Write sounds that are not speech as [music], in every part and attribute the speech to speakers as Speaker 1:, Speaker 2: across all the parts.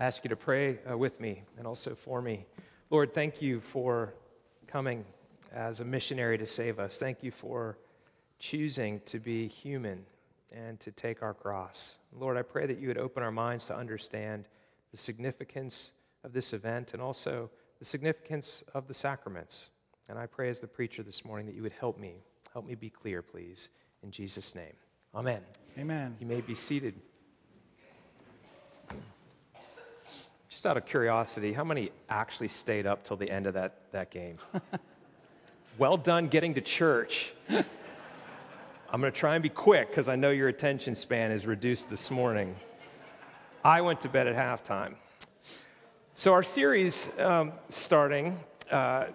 Speaker 1: I ask you to pray uh, with me and also for me. Lord, thank you for coming as a missionary to save us. Thank you for choosing to be human and to take our cross. Lord, I pray that you would open our minds to understand the significance of this event and also the significance of the sacraments. And I pray as the preacher this morning that you would help me. Help me be clear, please. In Jesus' name. Amen.
Speaker 2: Amen.
Speaker 1: You may be seated. Just out of curiosity, how many actually stayed up till the end of that, that game? [laughs] well done getting to church. I'm going to try and be quick because I know your attention span is reduced this morning. I went to bed at halftime. So, our series um, starting uh,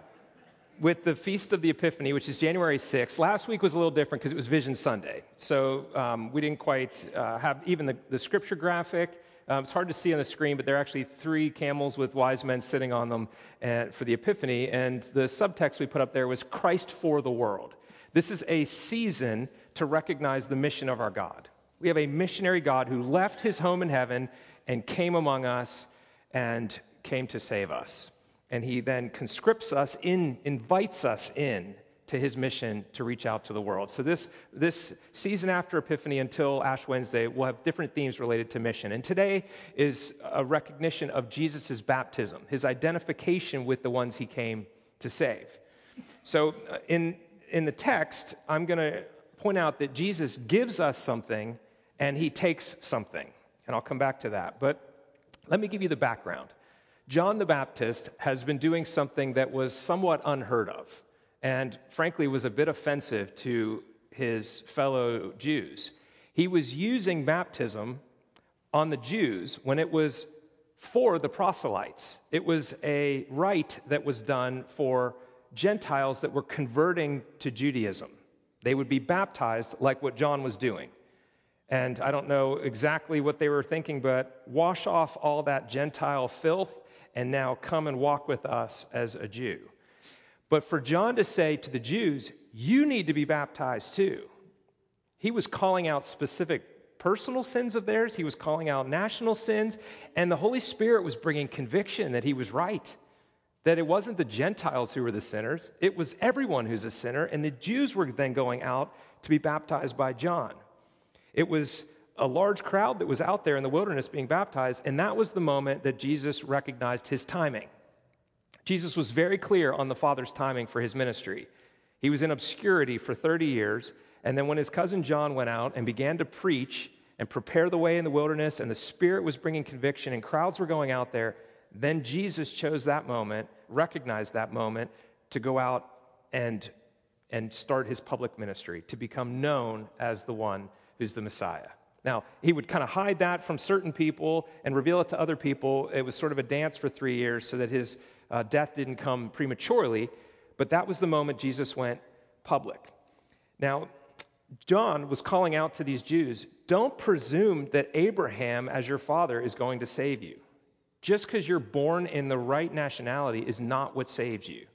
Speaker 1: with the Feast of the Epiphany, which is January 6th. Last week was a little different because it was Vision Sunday. So, um, we didn't quite uh, have even the, the scripture graphic. Um, it's hard to see on the screen, but there are actually three camels with wise men sitting on them and, for the Epiphany. And the subtext we put up there was Christ for the world. This is a season to recognize the mission of our God. We have a missionary God who left his home in heaven and came among us and came to save us. And he then conscripts us in, invites us in to his mission to reach out to the world. So, this, this season after Epiphany until Ash Wednesday, we'll have different themes related to mission. And today is a recognition of Jesus' baptism, his identification with the ones he came to save. So, uh, in, in the text, I'm going to point out that Jesus gives us something and he takes something. And I'll come back to that. But let me give you the background. John the Baptist has been doing something that was somewhat unheard of and frankly was a bit offensive to his fellow Jews. He was using baptism on the Jews when it was for the proselytes. It was a rite that was done for Gentiles that were converting to Judaism. They would be baptized like what John was doing. And I don't know exactly what they were thinking, but wash off all that Gentile filth and now come and walk with us as a Jew. But for John to say to the Jews, you need to be baptized too, he was calling out specific personal sins of theirs, he was calling out national sins, and the Holy Spirit was bringing conviction that he was right. That it wasn't the Gentiles who were the sinners, it was everyone who's a sinner, and the Jews were then going out to be baptized by John. It was a large crowd that was out there in the wilderness being baptized, and that was the moment that Jesus recognized his timing. Jesus was very clear on the Father's timing for his ministry. He was in obscurity for 30 years, and then when his cousin John went out and began to preach and prepare the way in the wilderness, and the Spirit was bringing conviction, and crowds were going out there, then Jesus chose that moment, recognized that moment, to go out and, and start his public ministry, to become known as the one who's the Messiah. Now, he would kind of hide that from certain people and reveal it to other people. It was sort of a dance for three years so that his uh, death didn't come prematurely, but that was the moment Jesus went public. Now, John was calling out to these Jews don't presume that Abraham, as your father, is going to save you. Just because you're born in the right nationality is not what saves you.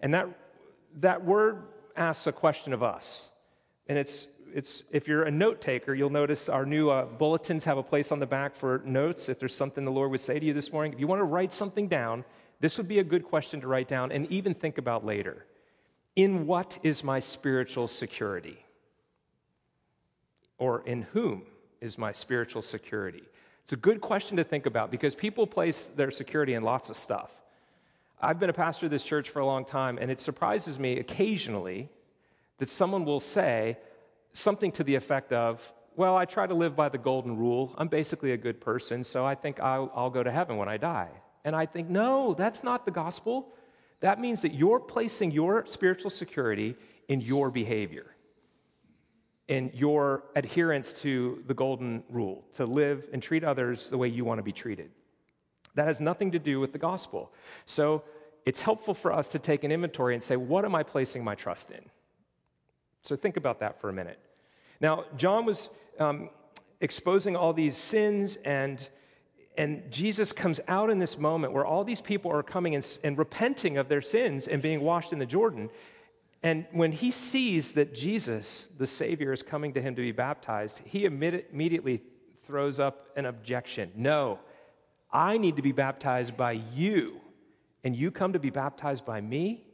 Speaker 1: And that, that word asks a question of us. And it's, it's if you're a note taker, you'll notice our new uh, bulletins have a place on the back for notes. If there's something the Lord would say to you this morning, if you want to write something down, this would be a good question to write down and even think about later. In what is my spiritual security? Or in whom is my spiritual security? It's a good question to think about because people place their security in lots of stuff. I've been a pastor of this church for a long time, and it surprises me occasionally that someone will say something to the effect of, Well, I try to live by the golden rule. I'm basically a good person, so I think I'll, I'll go to heaven when I die. And I think, no, that's not the gospel. That means that you're placing your spiritual security in your behavior, in your adherence to the golden rule, to live and treat others the way you want to be treated. That has nothing to do with the gospel. So it's helpful for us to take an inventory and say, what am I placing my trust in? So think about that for a minute. Now, John was um, exposing all these sins and and Jesus comes out in this moment where all these people are coming and, and, repenting of their sins and being washed in the Jordan. And when he sees that Jesus, the Savior, is coming to him to be baptized, he immediately throws up an objection. No, I need to be baptized by you, and you come to be baptized by me?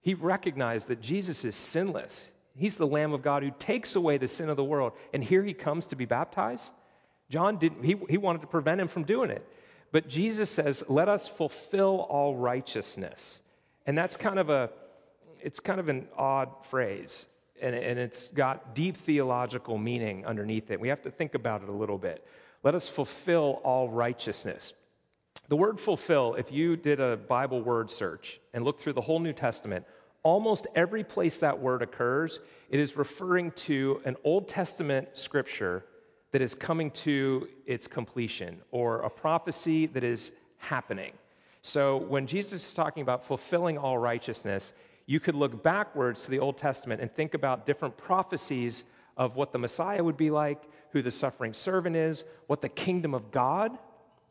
Speaker 1: He recognized that Jesus is sinless. He's the Lamb of God who takes away the sin of the world. And here he comes to be baptized. John didn't, he, he wanted to prevent him from doing it. But Jesus says, let us fulfill all righteousness. And that's kind of a, it's kind of an odd phrase. And, and it's got deep theological meaning underneath it. We have to think about it a little bit. Let us fulfill all righteousness. The word fulfill, if you did a Bible word search and looked through the whole New Testament, almost every place that word occurs, it is referring to an Old Testament scripture that is coming to its completion or a prophecy that is happening. So when Jesus is talking about fulfilling all righteousness, you could look backwards to the Old Testament and think about different prophecies of what the Messiah would be like, who the suffering servant is, what the kingdom of God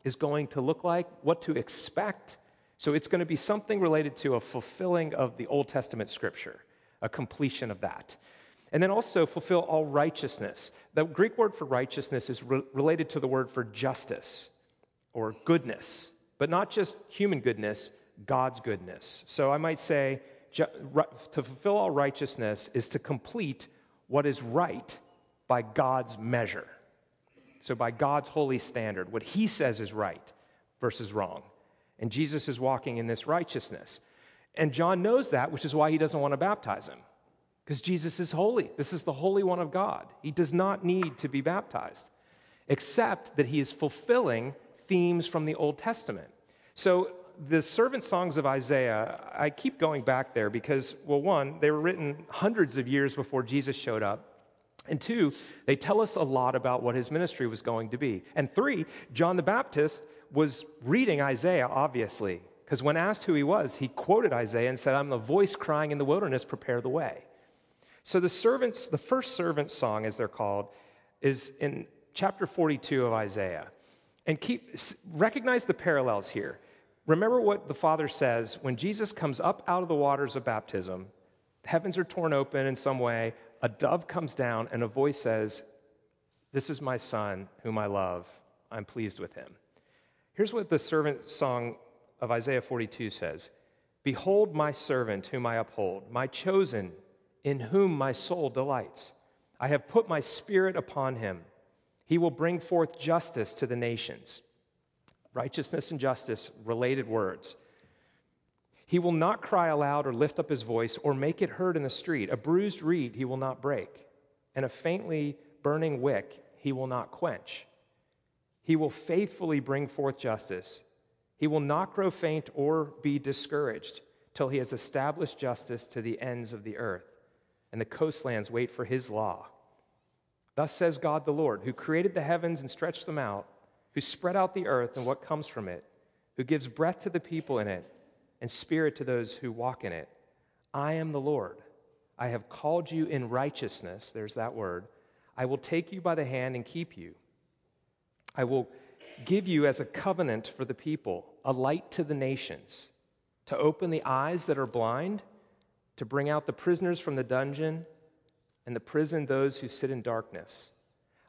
Speaker 1: is going to look like, what to expect. So it's going to be something related to a fulfilling of the Old Testament scripture, a completion of that. And then also fulfill all righteousness. The Greek word for righteousness is re- related to the word for justice or goodness, but not just human goodness, God's goodness. So I might say to fulfill all righteousness is to complete what is right by God's measure. So, by God's holy standard, what He says is right versus wrong. And Jesus is walking in this righteousness. And John knows that, which is why he doesn't want to baptize him, because Jesus is holy. This is the Holy One of God. He does not need to be baptized, except that he is fulfilling themes from the Old Testament. So, the servant songs of Isaiah, I keep going back there because, well, one, they were written hundreds of years before Jesus showed up. And two, they tell us a lot about what his ministry was going to be. And three, John the Baptist was reading Isaiah, obviously, because when asked who he was, he quoted Isaiah and said, I'm the voice crying in the wilderness, prepare the way. So the servants, the first servant song, as they're called, is in chapter 42 of Isaiah. And keep recognize the parallels here. Remember what the Father says when Jesus comes up out of the waters of baptism, the heavens are torn open in some way, a dove comes down, and a voice says, This is my son, whom I love. I'm pleased with him. Here's what the servant song of Isaiah 42 says Behold, my servant, whom I uphold, my chosen, in whom my soul delights. I have put my spirit upon him. He will bring forth justice to the nations. Righteousness and justice, related words. He will not cry aloud or lift up his voice or make it heard in the street. A bruised reed he will not break, and a faintly burning wick he will not quench. He will faithfully bring forth justice. He will not grow faint or be discouraged till he has established justice to the ends of the earth, and the coastlands wait for his law. Thus says God the Lord, who created the heavens and stretched them out, who spread out the earth and what comes from it, who gives breath to the people in it and spirit to those who walk in it. I am the Lord. I have called you in righteousness. There's that word. I will take you by the hand and keep you. I will give you as a covenant for the people, a light to the nations, to open the eyes that are blind, to bring out the prisoners from the dungeon, and the prison those who sit in darkness.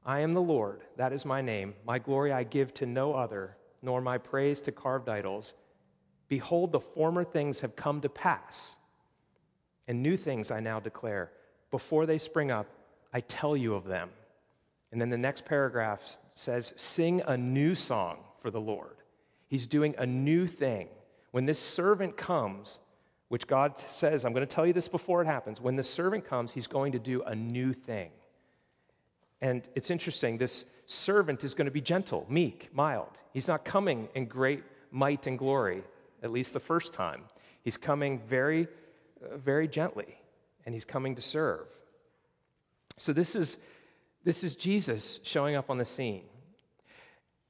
Speaker 1: I am the Lord, that is my name. My glory I give to no other, nor my praise to carved idols. Behold, the former things have come to pass, and new things I now declare. Before they spring up, I tell you of them. And then the next paragraph says, Sing a new song for the Lord. He's doing a new thing. When this servant comes, which God says, I'm going to tell you this before it happens. When the servant comes, he's going to do a new thing. And it's interesting, this servant is going to be gentle, meek, mild. He's not coming in great might and glory, at least the first time. He's coming very, very gently, and he's coming to serve. So, this is this is Jesus showing up on the scene.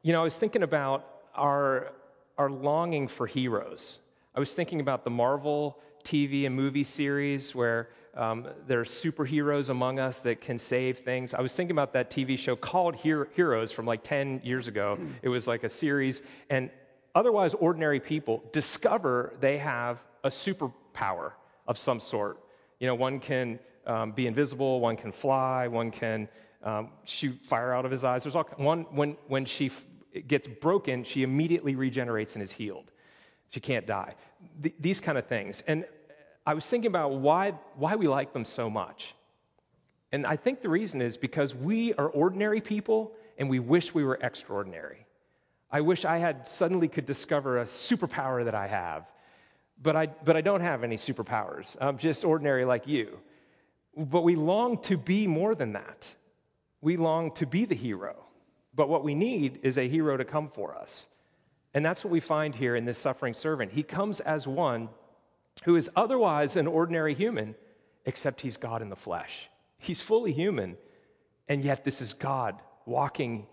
Speaker 1: You know, I was thinking about our, our longing for heroes. I was thinking about the Marvel TV and movie series where um, there are superheroes among us that can save things. I was thinking about that TV show called Heroes from like 10 years ago. [clears throat] It was like a series, and otherwise ordinary people discover they have a superpower of some sort. You know, one can um, be invisible, one can fly, one can um, shoot fire out of his eyes. There's all one when when she gets broken, she immediately regenerates and is healed. She can't die. Th- these kind of things. And I was thinking about why, why we like them so much. And I think the reason is because we are ordinary people and we wish we were extraordinary. I wish I had suddenly could discover a superpower that I have, but I, but I don't have any superpowers. I'm just ordinary like you. But we long to be more than that. We long to be the hero. But what we need is a hero to come for us. And that's what we find here in this suffering servant. He comes as one who is otherwise an ordinary human, except he's God in the flesh. He's fully human, and yet this is God walking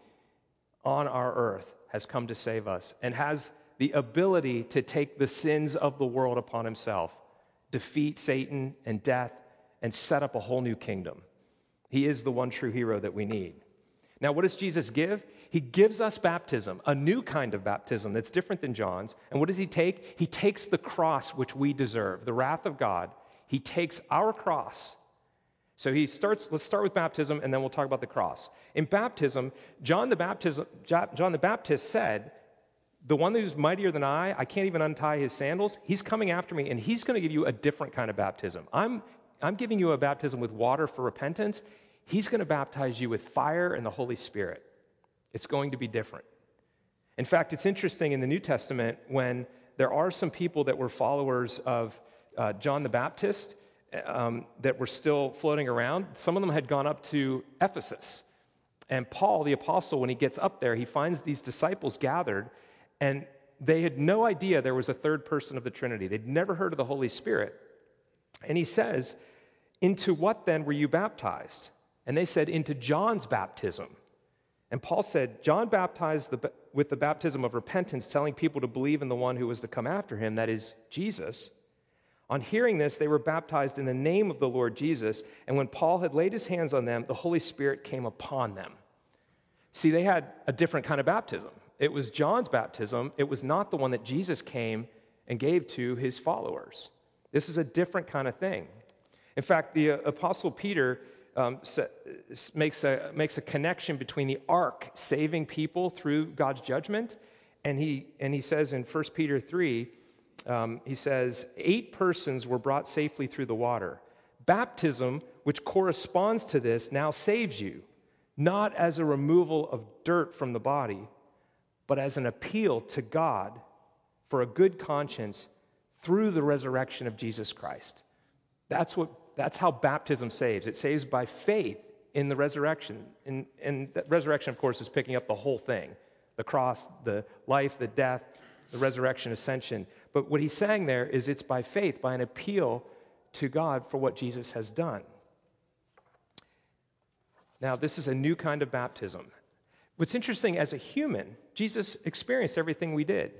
Speaker 1: on our earth, has come to save us, and has the ability to take the sins of the world upon himself, defeat Satan and death, and set up a whole new kingdom. He is the one true hero that we need. Now, what does Jesus give? He gives us baptism, a new kind of baptism that's different than John's. And what does he take? He takes the cross which we deserve, the wrath of God. He takes our cross. So he starts, let's start with baptism and then we'll talk about the cross. In baptism, John the, baptism, John the Baptist said, The one who's mightier than I, I can't even untie his sandals. He's coming after me and he's going to give you a different kind of baptism. I'm, I'm giving you a baptism with water for repentance. He's going to baptize you with fire and the Holy Spirit. It's going to be different. In fact, it's interesting in the New Testament when there are some people that were followers of uh, John the Baptist um, that were still floating around. Some of them had gone up to Ephesus. And Paul, the apostle, when he gets up there, he finds these disciples gathered, and they had no idea there was a third person of the Trinity. They'd never heard of the Holy Spirit. And he says, Into what then were you baptized? And they said, Into John's baptism. And Paul said, John baptized the, with the baptism of repentance, telling people to believe in the one who was to come after him, that is Jesus. On hearing this, they were baptized in the name of the Lord Jesus. And when Paul had laid his hands on them, the Holy Spirit came upon them. See, they had a different kind of baptism. It was John's baptism, it was not the one that Jesus came and gave to his followers. This is a different kind of thing. In fact, the uh, Apostle Peter um, makes, a, makes a connection between the ark saving people through God's judgment. And he, and he says in 1 Peter 3, um, he says, Eight persons were brought safely through the water. Baptism, which corresponds to this, now saves you, not as a removal of dirt from the body, but as an appeal to God for a good conscience through the resurrection of Jesus Christ. That's, what, that's how baptism saves. It saves by faith in the resurrection. And, and that resurrection, of course, is picking up the whole thing the cross, the life, the death, the resurrection, ascension. But what he's saying there is it's by faith, by an appeal to God for what Jesus has done. Now, this is a new kind of baptism. What's interesting, as a human, Jesus experienced everything we did.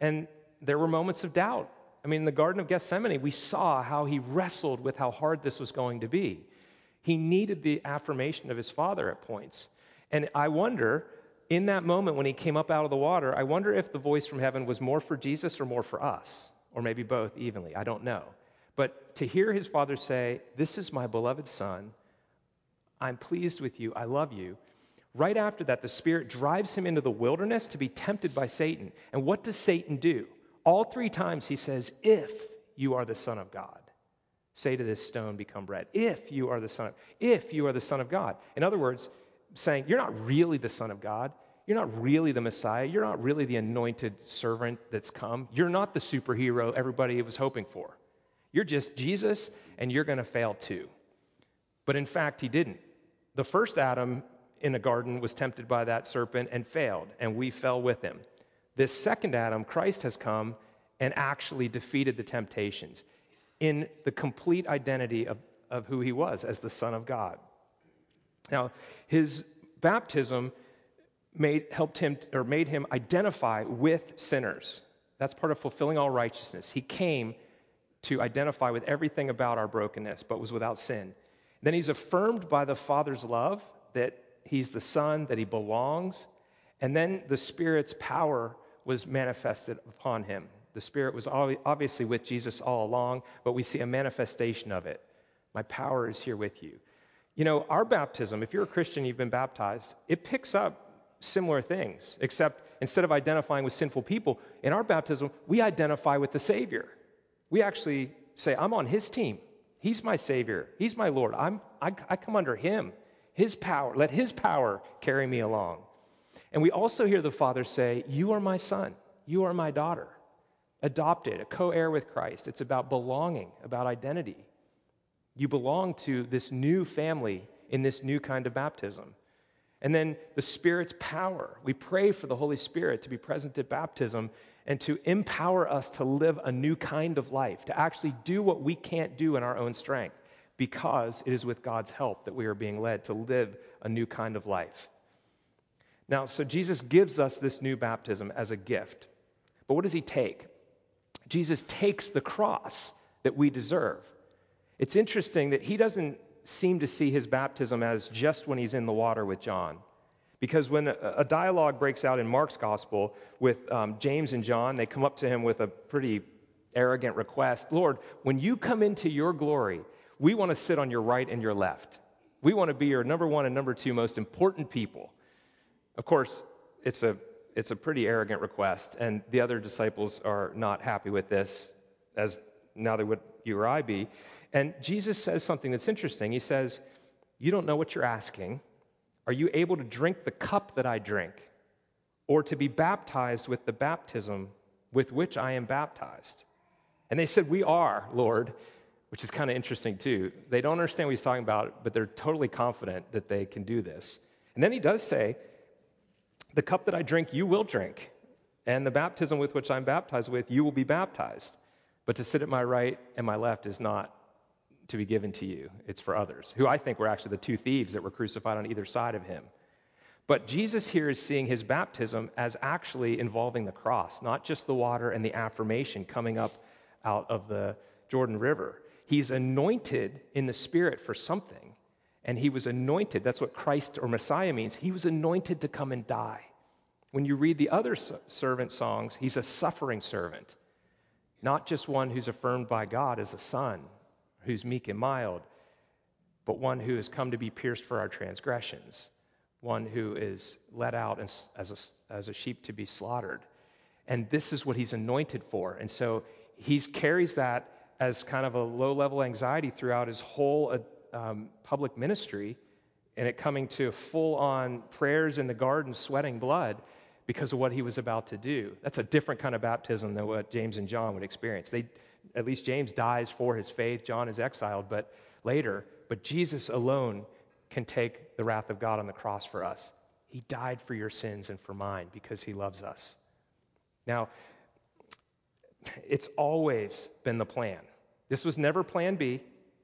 Speaker 1: And there were moments of doubt. I mean, in the Garden of Gethsemane, we saw how he wrestled with how hard this was going to be. He needed the affirmation of his Father at points. And I wonder in that moment when he came up out of the water, I wonder if the voice from heaven was more for Jesus or more for us, or maybe both evenly. I don't know. But to hear his father say, This is my beloved son, I'm pleased with you, I love you. Right after that, the Spirit drives him into the wilderness to be tempted by Satan. And what does Satan do? All three times he says, If you are the Son of God, say to this stone, become bread. If you are the Son of, if you are the Son of God. In other words, saying, You're not really the Son of God. You're not really the Messiah. You're not really the anointed servant that's come. You're not the superhero everybody was hoping for. You're just Jesus, and you're going to fail too. But in fact, he didn't. The first Adam in a garden was tempted by that serpent and failed, and we fell with him. This second Adam, Christ, has come and actually defeated the temptations in the complete identity of, of who he was as the Son of God. Now, his baptism made, helped him or made him identify with sinners. That's part of fulfilling all righteousness. He came to identify with everything about our brokenness, but was without sin. Then he's affirmed by the Father's love that he's the Son, that he belongs. And then the Spirit's power was manifested upon him. The Spirit was obviously with Jesus all along, but we see a manifestation of it. My power is here with you. You know, our baptism, if you're a Christian, you've been baptized, it picks up similar things, except instead of identifying with sinful people, in our baptism, we identify with the Savior. We actually say, I'm on His team. He's my Savior. He's my Lord. I'm, I, I come under Him. His power, let His power carry me along. And we also hear the Father say, You are my son. You are my daughter. Adopted, a co heir with Christ. It's about belonging, about identity. You belong to this new family in this new kind of baptism. And then the Spirit's power. We pray for the Holy Spirit to be present at baptism and to empower us to live a new kind of life, to actually do what we can't do in our own strength, because it is with God's help that we are being led to live a new kind of life. Now, so Jesus gives us this new baptism as a gift. But what does he take? Jesus takes the cross that we deserve. It's interesting that he doesn't seem to see his baptism as just when he's in the water with John. Because when a, dialogue breaks out in Mark's gospel with um, James and John, they come up to him with a pretty arrogant request Lord, when you come into your glory, we want to sit on your right and your left. We want to be your number one and number two most important people. Of course, it's a, it's a pretty arrogant request, and the other disciples are not happy with this, as now they would you or I be. And Jesus says something that's interesting. He says, You don't know what you're asking. Are you able to drink the cup that I drink, or to be baptized with the baptism with which I am baptized? And they said, We are, Lord, which is kind of interesting too. They don't understand what he's talking about, but they're totally confident that they can do this. And then he does say, The cup that I drink, you will drink, and the baptism with which I'm baptized with, you will be baptized. But to sit at my right and my left is not to be given to you, it's for others, who I think were actually the two thieves that were crucified on either side of him. But Jesus here is seeing his baptism as actually involving the cross, not just the water and the affirmation coming up out of the Jordan River. He's anointed in the Spirit for something, and he was anointed. That's what Christ or Messiah means. He was anointed to come and die. When you read the other servant songs, he's a suffering servant, not just one who's affirmed by God as a son, who's meek and mild, but one who has come to be pierced for our transgressions, one who is let out as, as, a, as a sheep to be slaughtered. And this is what he's anointed for. And so he carries that as kind of a low level anxiety throughout his whole um, public ministry, and it coming to full on prayers in the garden, sweating blood because of what he was about to do. That's a different kind of baptism than what James and John would experience. They, at least James dies for his faith, John is exiled, but later, but Jesus alone can take the wrath of God on the cross for us. He died for your sins and for mine because he loves us. Now, it's always been the plan. This was never plan B.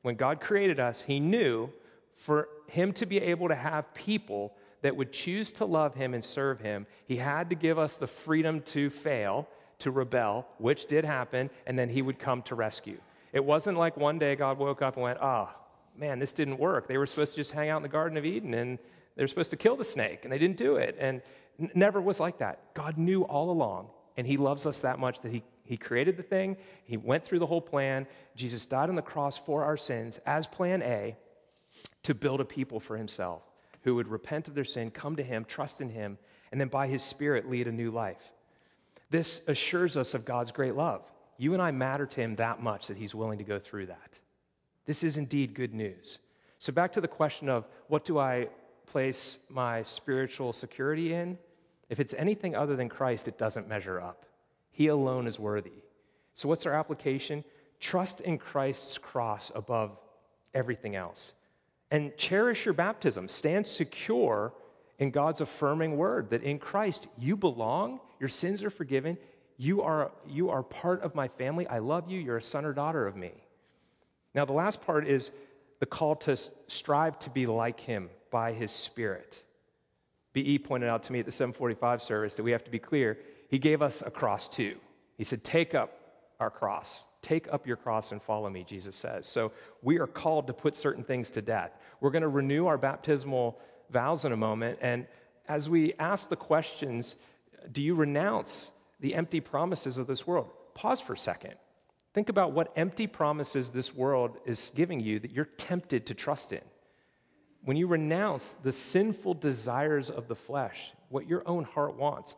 Speaker 1: When God created us, he knew for him to be able to have people that would choose to love him and serve him, he had to give us the freedom to fail to rebel, which did happen, and then he would come to rescue. It wasn't like one day God woke up and went, oh, man, this didn't work. They were supposed to just hang out in the Garden of Eden and they were supposed to kill the snake, and they didn't do it. And never was like that. God knew all along, and he loves us that much that he, he created the thing, he went through the whole plan. Jesus died on the cross for our sins as plan A to build a people for himself who would repent of their sin, come to him, trust in him, and then by his Spirit lead a new life. This assures us of God's great love. You and I matter to him that much that he's willing to go through that. This is indeed good news. So, back to the question of what do I place my spiritual security in? If it's anything other than Christ, it doesn't measure up. He alone is worthy. So, what's our application? Trust in Christ's cross above everything else. And cherish your baptism. Stand secure in God's affirming word that in Christ you belong, your sins are forgiven, you are, you are part of my family, I love you, you're a son or daughter of me. Now, the last part is the call to strive to be like him by his spirit. BE pointed out to me at the 745 service that we have to be clear. He gave us a cross too. He said, Take up our cross. Take up your cross and follow me, Jesus says. So we are called to put certain things to death. We're going to renew our baptismal vows in a moment. And as we ask the questions, do you renounce the empty promises of this world? Pause for a second. Think about what empty promises this world is giving you that you're tempted to trust in. When you renounce the sinful desires of the flesh, what your own heart wants.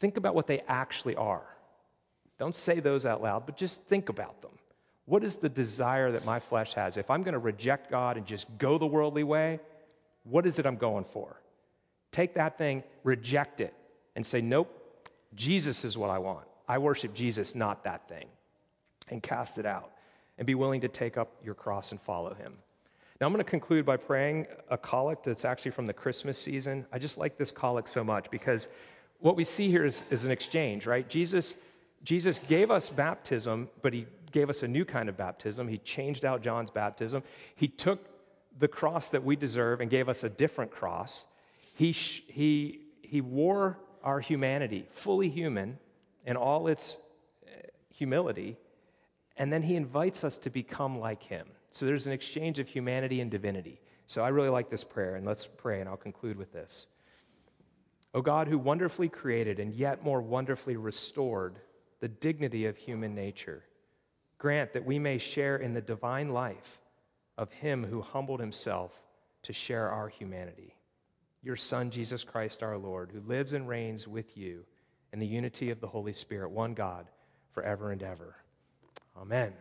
Speaker 1: Think about what they actually are. Don't say those out loud, but just think about them. What is the desire that my flesh has? If I'm going to reject God and just go the worldly way, what is it I'm going for? Take that thing, reject it, and say, Nope, Jesus is what I want. I worship Jesus, not that thing. And cast it out. And be willing to take up your cross and follow him. Now, I'm going to conclude by praying a collect that's actually from the Christmas season. I just like this collect so much because what we see here is, is an exchange, right? Jesus, Jesus gave us baptism, but he gave us a new kind of baptism. He changed out John's baptism. He took the cross that we deserve and gave us a different cross. He, he, he wore our humanity, fully human, in all its uh, humility, and then he invites us to become like him. So there's an exchange of humanity and divinity. So I really like this prayer, and let's pray, and I'll conclude with this. O God, who wonderfully created and yet more wonderfully restored the dignity of human nature, grant that we may share in the divine life of him who humbled himself to share our humanity. Your Son, Jesus Christ our Lord, who lives and reigns with you in the unity of the Holy Spirit, one God, forever and ever. Amen.